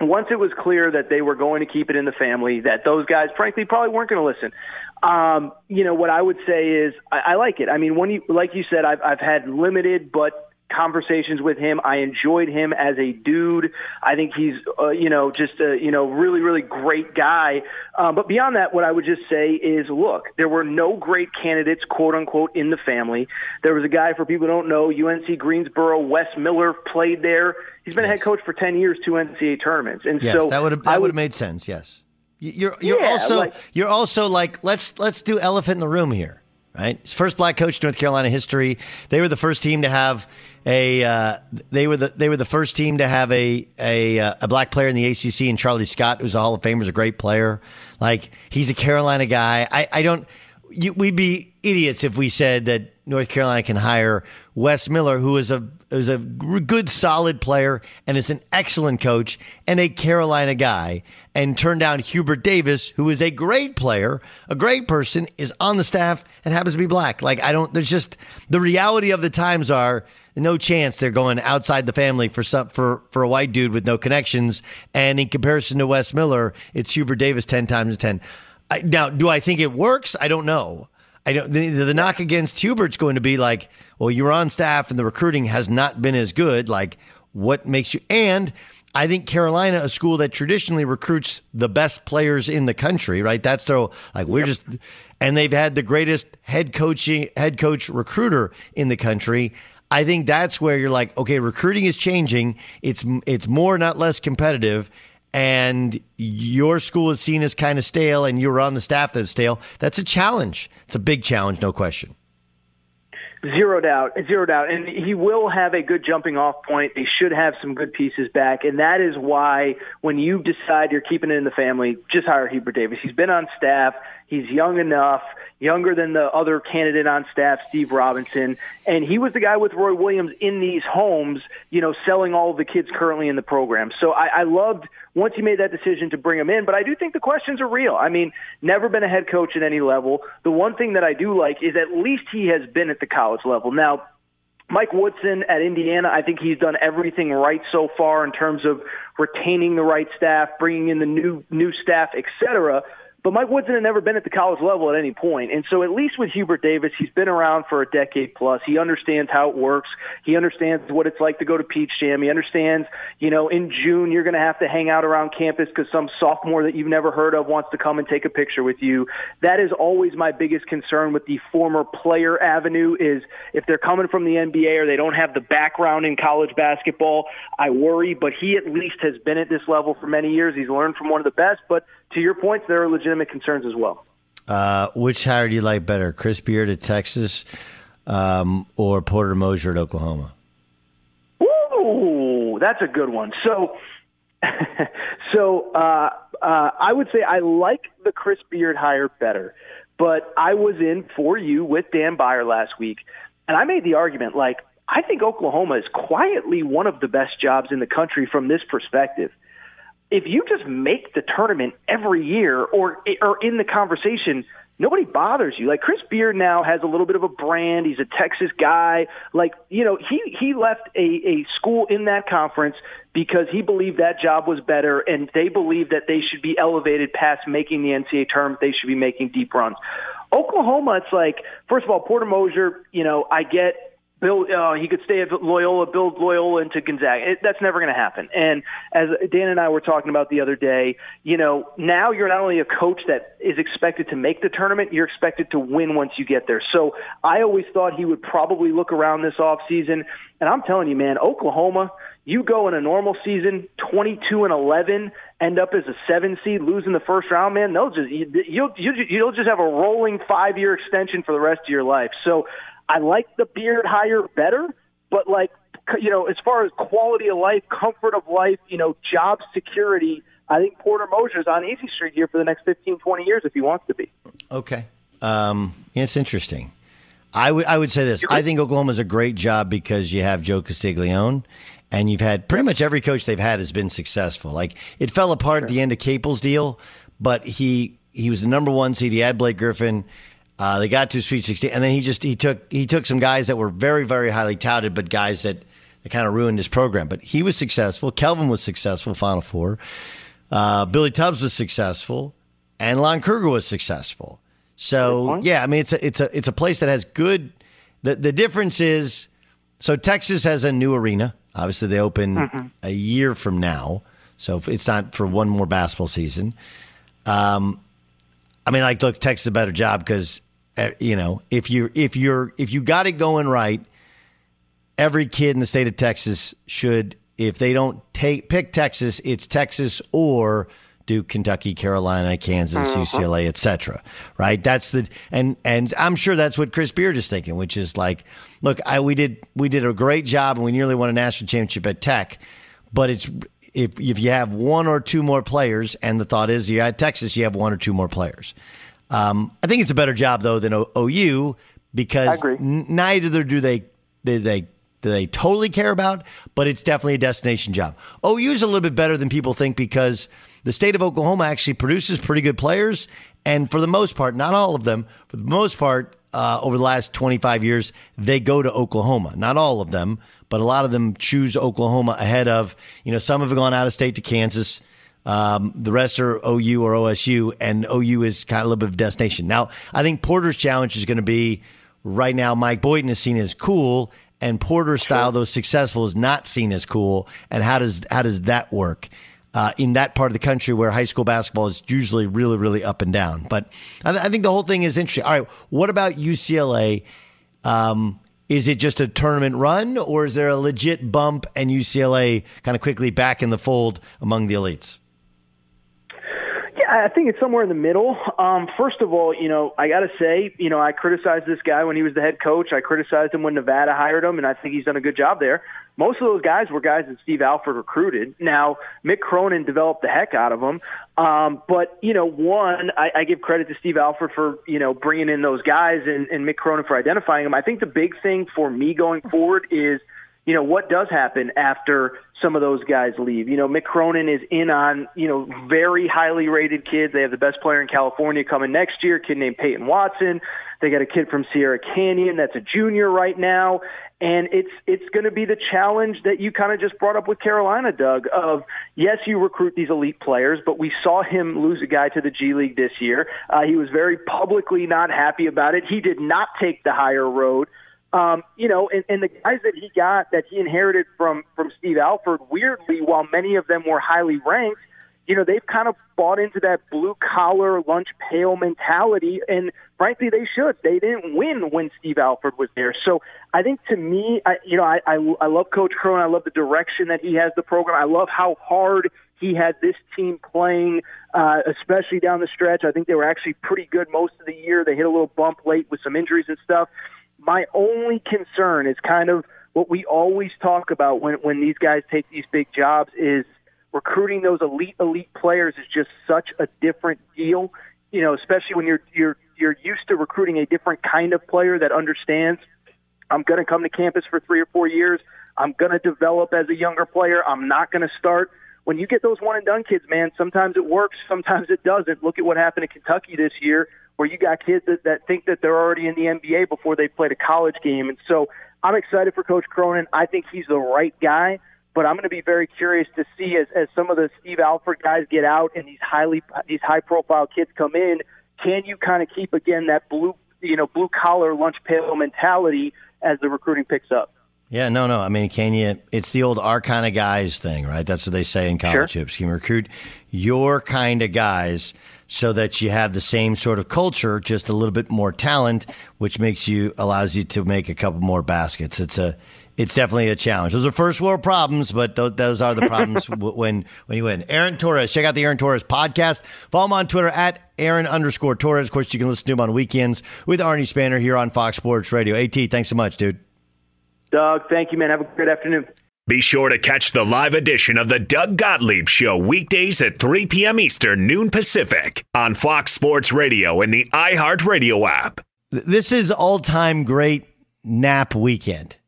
once it was clear that they were going to keep it in the family, that those guys, frankly, probably weren't going to listen. Um, you know, what I would say is I, I like it. I mean, when you, like you said, I've, I've had limited but conversations with him. I enjoyed him as a dude. I think he's, uh, you know, just a, you know, really, really great guy. Um, but beyond that, what I would just say is, look, there were no great candidates, quote unquote, in the family. There was a guy, for people who don't know, UNC Greensboro, Wes Miller played there. He's been yes. a head coach for 10 years, two NCAA tournaments. And yes, so that would have, that would have made sense. Yes. You're, you're yeah, also, like, you're also like, let's, let's do elephant in the room here right? First black coach in North Carolina history. They were the first team to have a. Uh, they were the they were the first team to have a a uh, a black player in the ACC, and Charlie Scott, who's a Hall of Famer, is a great player. Like he's a Carolina guy. I I don't. You, we'd be idiots if we said that North Carolina can hire Wes Miller, who is a is a good, solid player and is an excellent coach and a Carolina guy, and turn down Hubert Davis, who is a great player, a great person, is on the staff and happens to be black. Like I don't. There's just the reality of the times are no chance they're going outside the family for some for for a white dude with no connections. And in comparison to Wes Miller, it's Hubert Davis ten times ten. I, now, do I think it works? I don't know. I don't. The, the knock against Hubert's going to be like, well, you're on staff and the recruiting has not been as good. Like, what makes you? And I think Carolina, a school that traditionally recruits the best players in the country, right? That's their like we're just, and they've had the greatest head coaching head coach recruiter in the country. I think that's where you're like, okay, recruiting is changing. It's it's more, not less competitive, and your school is seen as kind of stale and you're on the staff that's stale, that's a challenge. It's a big challenge, no question. Zero doubt, zero doubt. And he will have a good jumping off point. They should have some good pieces back. And that is why when you decide you're keeping it in the family, just hire Hubert Davis. He's been on staff. He's young enough, younger than the other candidate on staff, Steve Robinson. And he was the guy with Roy Williams in these homes, you know, selling all of the kids currently in the program. So I, I loved once he made that decision to bring him in. But I do think the questions are real. I mean, never been a head coach at any level. The one thing that I do like is at least he has been at the college level. Now, Mike Woodson at Indiana, I think he's done everything right so far in terms of retaining the right staff, bringing in the new new staff, et cetera. But Mike Woodson had never been at the college level at any point. And so at least with Hubert Davis, he's been around for a decade plus. He understands how it works. He understands what it's like to go to Peach Jam. He understands, you know, in June you're going to have to hang out around campus because some sophomore that you've never heard of wants to come and take a picture with you. That is always my biggest concern with the former player avenue is if they're coming from the NBA or they don't have the background in college basketball, I worry. But he at least has been at this level for many years. He's learned from one of the best. But to your points, there are legitimate concerns as well. Uh, which hire do you like better, Chris Beard at Texas um, or Porter Moser at Oklahoma? Ooh, that's a good one. So, so uh, uh, I would say I like the Chris Beard hire better, but I was in for you with Dan Beyer last week, and I made the argument like I think Oklahoma is quietly one of the best jobs in the country from this perspective if you just make the tournament every year or or in the conversation, nobody bothers you. Like Chris Beard now has a little bit of a brand. He's a Texas guy. Like you know, he he left a a school in that conference because he believed that job was better, and they believe that they should be elevated past making the NCAA tournament. They should be making deep runs. Oklahoma, it's like first of all, Porter Moser. You know, I get build. Uh, he could stay at Loyola, build Loyola into Gonzaga. It, that's never going to happen. And as Dan and I were talking about the other day, you know, now you're not only a coach that is expected to make the tournament, you're expected to win once you get there. So I always thought he would probably look around this off season. And I'm telling you, man, Oklahoma. You go in a normal season, 22 and 11, end up as a seven seed, losing the first round, man. They'll just you, you'll you, you'll just have a rolling five year extension for the rest of your life. So I like the Beard hire better, but like you know, as far as quality of life, comfort of life, you know, job security, I think Porter Moser's on easy street here for the next 15, 20 years if he wants to be. Okay. Um, it's interesting. I would I would say this. I think Oklahoma's a great job because you have Joe Castiglione and you've had pretty much every coach they've had has been successful. Like it fell apart at the end of Capel's deal, but he he was the number one seed. He had Blake Griffin. Uh, they got to Sweet 16, and then he just he took he took some guys that were very very highly touted, but guys that that kind of ruined his program. But he was successful. Kelvin was successful. Final four. Uh, Billy Tubbs was successful, and Lon Kruger was successful. So yeah, I mean it's a it's a it's a place that has good. The the difference is, so Texas has a new arena. Obviously, they open Mm-hmm. a year from now, so it's not for one more basketball season. Um, I mean, like, look, Texas is a better job because Uh, you know if you if you're if you got it going right, every kid in the state of Texas should. If they don't take pick Texas, it's Texas or Duke, Kentucky, Carolina, Kansas, mm-hmm. UCLA, etc. Right? That's the and and I'm sure that's what Chris Beard is thinking, which is like, look, I we did we did a great job and we nearly won a national championship at Tech, but it's if if you have one or two more players, and the thought is you're at Texas, you have one or two more players. Um, I think it's a better job though than o- OU because n- neither do they do they do they totally care about, but it's definitely a destination job. OU is a little bit better than people think because the state of Oklahoma actually produces pretty good players, and for the most part, not all of them, for the most part, uh, over the last 25 years, they go to Oklahoma. Not all of them, but a lot of them choose Oklahoma ahead of, you know, some have gone out of state to Kansas. Um, the rest are OU or OSU, and OU is kind of a little bit of a destination. Now, I think Porter's challenge is going to be right now. Mike Boynton is seen as cool, and Porter's style, though successful, is not seen as cool. And how does how does that work uh, in that part of the country where high school basketball is usually really really up and down? But I, I think the whole thing is interesting. All right, what about UCLA? Um, is it just a tournament run, or is there a legit bump and UCLA kind of quickly back in the fold among the elites? I think it's somewhere in the middle. Um, first of all, you know, I got to say, you know, I criticized this guy when he was the head coach. I criticized him when Nevada hired him, and I think he's done a good job there. Most of those guys were guys that Steve Alford recruited. Now, Mick Cronin developed the heck out of them. Um, but, you know, one, I, I give credit to Steve Alford for, you know, bringing in those guys and, and Mick Cronin for identifying them. I think the big thing for me going forward is – you know, what does happen after some of those guys leave? You know, Mick Cronin is in on, you know, very highly rated kids. They have the best player in California coming next year, kid named Peyton Watson. They got a kid from Sierra Canyon that's a junior right now. And it's it's going to be the challenge that you kind of just brought up with Carolina, Doug. Of yes, you recruit these elite players, but we saw him lose a guy to the G League this year. Uh, he was very publicly not happy about it. He did not take the higher road um, you know, and, and the guys that he got that he inherited from from Steve Alford, weirdly, while many of them were highly ranked, you know, they've kind of bought into that blue collar lunch pail mentality, and frankly, they should. They didn't win when Steve Alford was there, so I think to me, I, you know, I, I I love Coach Cronin. I love the direction that he has the program. I love how hard he had this team playing, uh, especially down the stretch. I think they were actually pretty good most of the year. They hit a little bump late with some injuries and stuff. My only concern is kind of what we always talk about when when these guys take these big jobs is recruiting those elite elite players is just such a different deal. You know, especially when you're you're you're used to recruiting a different kind of player that understands I'm going to come to campus for 3 or 4 years. I'm going to develop as a younger player. I'm not going to start when you get those one and done kids, man, sometimes it works, sometimes it doesn't. Look at what happened in Kentucky this year, where you got kids that, that think that they're already in the NBA before they played a college game. And so I'm excited for Coach Cronin. I think he's the right guy, but I'm going to be very curious to see as, as some of the Steve Alford guys get out and these highly these high profile kids come in. Can you kind of keep again that blue you know blue collar lunch pail mentality as the recruiting picks up. Yeah, no, no. I mean, can you? It's the old our kind of guys thing, right? That's what they say in college Sure. hoops. Can you recruit your kind of guys so that you have the same sort of culture, just a little bit more talent, which makes you allows you to make a couple more baskets. It's a it's definitely a challenge. Those are first world problems, but those, those are the problems w- when when you win. Aaron Torres, check out the Aaron Torres podcast. Follow him on Twitter at Aaron underscore Torres. Of course, you can listen to him on weekends with Arnie Spanier here on Fox Sports Radio. At, thanks so much, dude. Doug, thank you, man. Have a good afternoon. Be sure to catch the live edition of the Doug Gottlieb Show weekdays at 3 p.m. Eastern, noon Pacific on Fox Sports Radio and the iHeartRadio app. This is all time great nap weekend.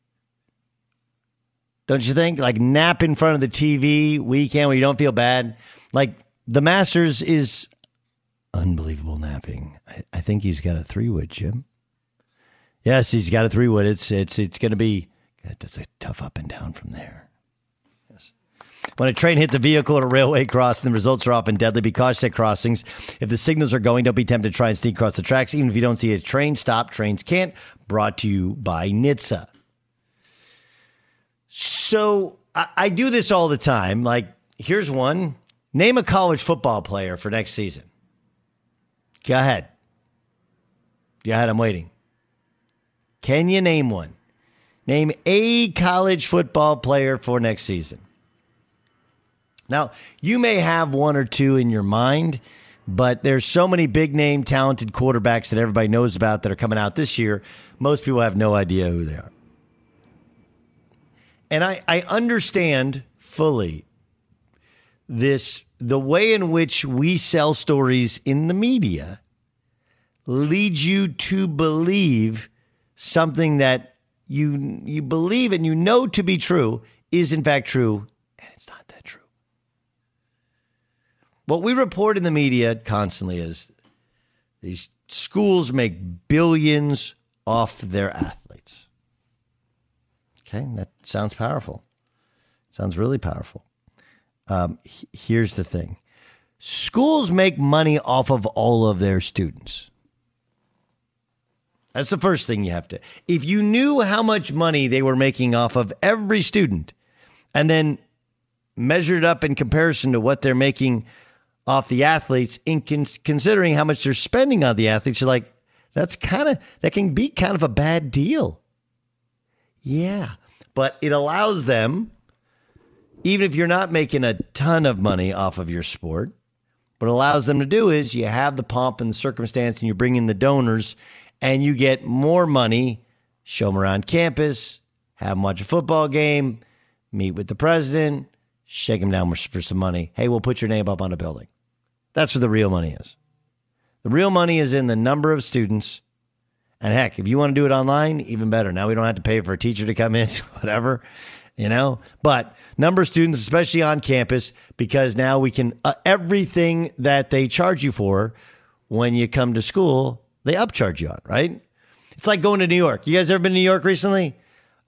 Don't you think? Like nap in front of the TV weekend where you don't feel bad. Like the Masters is unbelievable napping. I, I think he's got a three wood, Jim. Yes, he's got a three wood. It's it's it's going to be that's a tough up and down from there. Yes. When a train hits a vehicle at a railway crossing, the results are often deadly. Be cautious at crossings. If the signals are going, don't be tempted to try and sneak across the tracks. Even if you don't see a train stop, trains can't. Brought to you by NHTSA. So I, I do this all the time. Like, here's one. Name a college football player for next season. Go ahead. Go ahead. I'm waiting. Can you name one? Name a college football player for next season. Now, you may have one or two in your mind, but there's so many big name, talented quarterbacks that everybody knows about that are coming out this year. Most people have no idea who they are. And I, I understand fully this the way in which we sell stories in the media leads you to believe something that you you believe and you know to be true is in fact true and it's not that true. What we report in the media constantly is these schools make billions off their athletes. Okay, that sounds powerful. Sounds really powerful. Um, here's the thing schools make money off of all of their students. That's the first thing you have to. If you knew how much money they were making off of every student and then measured up in comparison to what they're making off the athletes, in cons- considering how much they're spending on the athletes, you're like, that's kind of, that can be kind of a bad deal. Yeah. But it allows them, even if you're not making a ton of money off of your sport, what allows them to do is you have the pomp and the circumstance and you bring in the donors and you get more money, show them around campus, have them watch a football game, meet with the president, shake them down for some money. Hey, we'll put your name up on a building. That's where the real money is. The real money is in the number of students. And heck, if you want to do it online, even better. Now we don't have to pay for a teacher to come in, whatever, you know. But number of students, especially on campus, because now we can uh, everything that they charge you for when you come to school, they upcharge you on, right? It's like going to New York. You guys ever been to New York recently?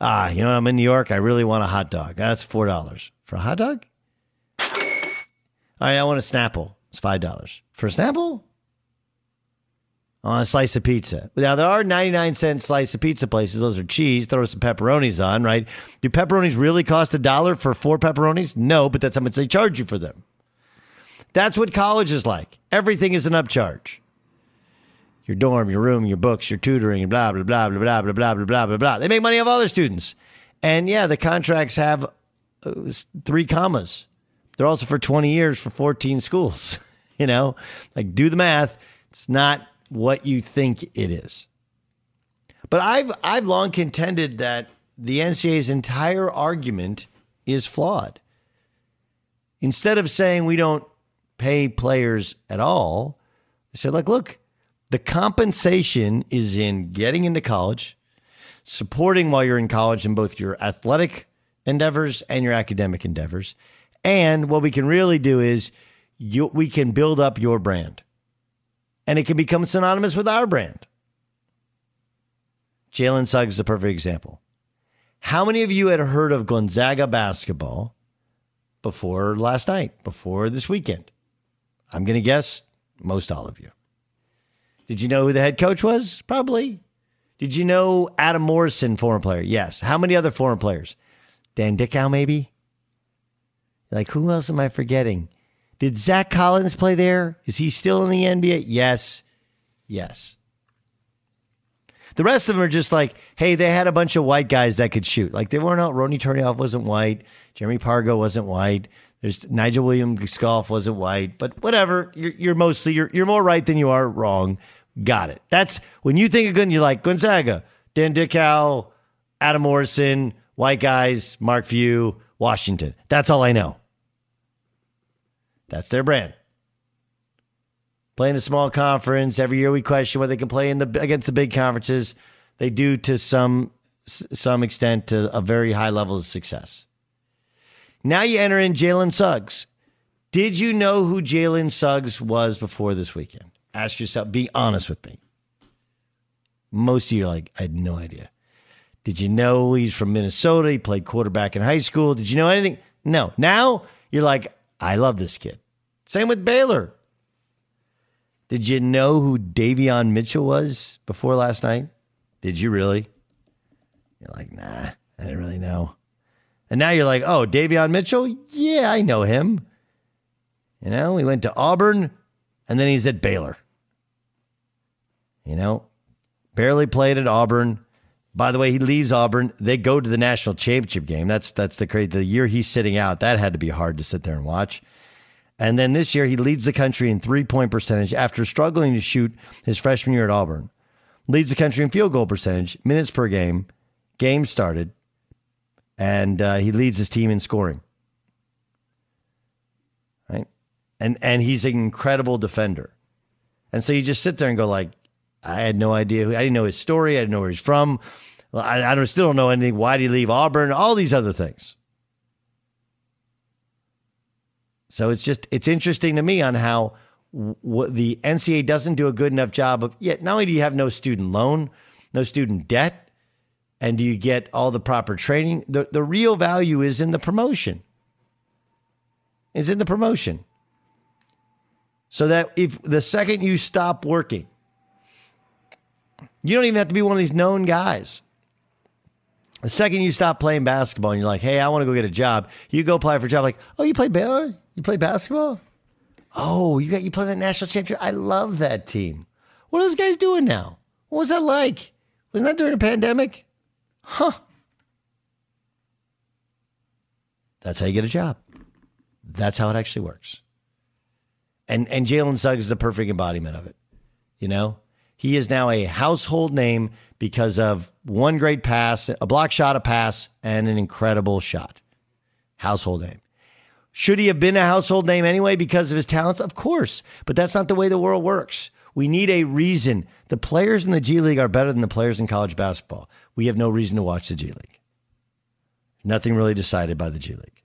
Ah, you know, I'm in New York. I really want a hot dog. That's four dollars for a hot dog. All right, I want a Snapple. It's five dollars for a Snapple. On a slice of pizza. Now there are 99 cent slice of pizza places. Those are cheese. Throw some pepperonis on, right? Do pepperonis really cost a dollar for four pepperonis? No, but that's how much they charge you for them. That's what college is like. Everything is an upcharge. Your dorm, your room, your books, your tutoring, blah blah blah blah blah blah blah blah blah blah blah. They make money off all their students, and yeah, the contracts have uh, three commas. They're also for 20 years for 14 schools. you know, like do the math. It's not what you think it is. But I've I've long contended that the NCAA's entire argument is flawed. Instead of saying we don't pay players at all, they said, like, look, the compensation is in getting into college, supporting while you're in college in both your athletic endeavors and your academic endeavors. And what we can really do is you, we can build up your brand and it can become synonymous with our brand. Jalen Suggs is a perfect example. How many of you had heard of Gonzaga basketball before last night, before this weekend? I'm going to guess most all of you. Did you know who the head coach was? Probably. Did you know Adam Morrison, former player? Yes. How many other former players? Dan Dickau, maybe? Like, who else am I forgetting? Did Zach Collins play there? Is he still in the NBA? Yes. Yes. The rest of them are just like, hey, they had a bunch of white guys that could shoot. Like they weren't out. Ronny Turiaf wasn't white. Jeremy Pargo wasn't white. There's Nigel Williams Goss wasn't white. But whatever. You're, you're mostly you're you're more right than you are wrong. Got it. That's when you think of Gun, you're like Gonzaga, Dan Dickau, Adam Morrison, white guys, Mark Few, Washington. That's all I know. That's their brand. Playing a small conference every year, we question whether they can play in the against the big conferences. They do to some some extent to a very high level of success. Now you enter in Jalen Suggs. Did you know who Jalen Suggs was before this weekend? Ask yourself. Be honest with me. Most of you are like, I had no idea. Did you know he's from Minnesota? He played quarterback in high school. Did you know anything? No. Now you're like, I love this kid. Same with Baylor. Did you know who Davion Mitchell was before last night? Did you really? You're like, nah, I didn't really know. And now you're like, oh, Davion Mitchell? Yeah, I know him. You know, he went to Auburn and then he's at Baylor. You know, barely played at Auburn. By the way, he leaves Auburn. They go to the national championship game. That's that's the crazy. The year he's sitting out, that had to be hard to sit there and watch. And then this year, he leads the country in three point percentage after struggling to shoot his freshman year at Auburn. Leads the country in field goal percentage, minutes per game, game started, and uh, he leads his team in scoring. Right, and and he's an incredible defender. And so you just sit there and go like, I had no idea. I didn't know his story. I didn't know where he's from. I, I don't, still don't know anything. Why did he leave Auburn? All these other things. So it's just it's interesting to me on how w- the NCA doesn't do a good enough job of. Yet not only do you have no student loan, no student debt, and do you get all the proper training, the the real value is in the promotion. Is in the promotion. So that if the second you stop working, you don't even have to be one of these known guys. The second you stop playing basketball and you're like, hey, I want to go get a job, you go apply for a job like, oh, you play Baylor? Oh, you play basketball? Oh, you got you play that national championship. I love that team. What are those guys doing now? What was that like? Wasn't that during a pandemic? Huh. That's how you get a job. That's how it actually works. And and Jalen Suggs is the perfect embodiment of it. You know, he is now a household name because of one great pass, a block shot, a pass, and an incredible shot. Household name. Should he have been a household name anyway because of his talents? Of course, but that's not the way the world works. We need a reason. The players in the G League are better than the players in college basketball. We have no reason to watch the G League. Nothing really decided by the G League.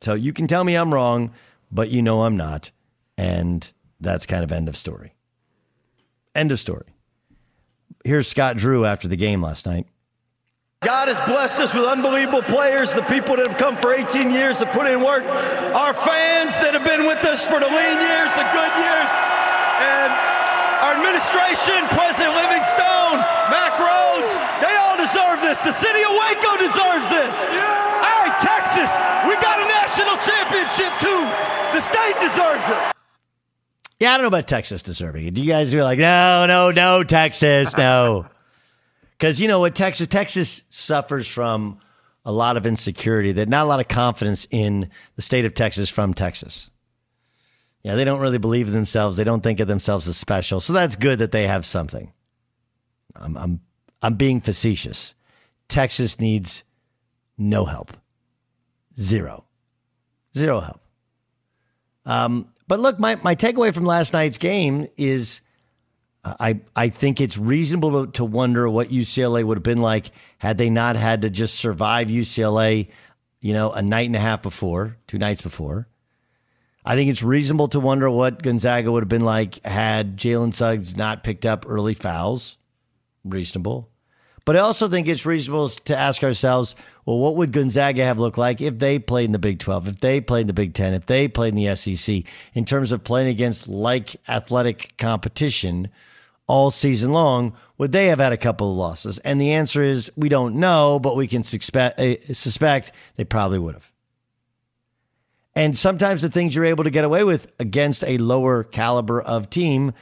So you can tell me I'm wrong, but you know I'm not. And that's kind of end of story. End of story. Here's Scott Drew after the game last night. God has blessed us with unbelievable players, the people that have come for 18 years to put in work, our fans that have been with us for the lean years, the good years, and our administration, President Livingstone, Mack Rhoades, they all deserve this. The city of Waco deserves this. Yeah. All right, Texas, we got a national championship too. The state deserves it. Yeah, I don't know about Texas deserving it. Do you guys are like, no, no, no, Texas, no. Because you know what, Texas, Texas suffers from a lot of insecurity, that not a lot of confidence in the state of Texas from Texas. Yeah, they don't really believe in themselves. They don't think of themselves as special. So that's good that they have something. I'm I'm I'm being facetious. Texas needs no help. Zero. Zero help. Um, but look, my, my takeaway from last night's game is uh, I I think it's reasonable to, to wonder what UCLA would have been like had they not had to just survive UCLA, you know, a night and a half before, two nights before. I think it's reasonable to wonder what Gonzaga would have been like had Jalen Suggs not picked up early fouls. Reasonable. But I also think it's reasonable to ask ourselves, well, what would Gonzaga have looked like if they played in the Big 12, if they played in the Big 10, if they played in the SEC in terms of playing against like athletic competition all season long? Would they have had a couple of losses? And the answer is we don't know, but we can suspect, uh, suspect they probably would have. And sometimes the things you're able to get away with against a lower caliber of team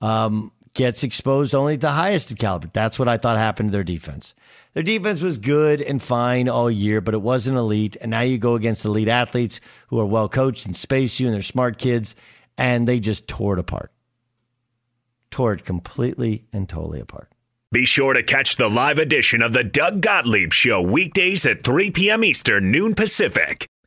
um, gets exposed only at the highest caliber. That's what I thought happened to their defense. Their defense was good and fine all year, but it wasn't elite. And now you go against elite athletes who are well coached and space you and they're smart kids, and they just tore it apart. Tore it completely and totally apart. Be sure to catch the live edition of the Doug Gottlieb Show weekdays at 3 p.m. Eastern, noon Pacific.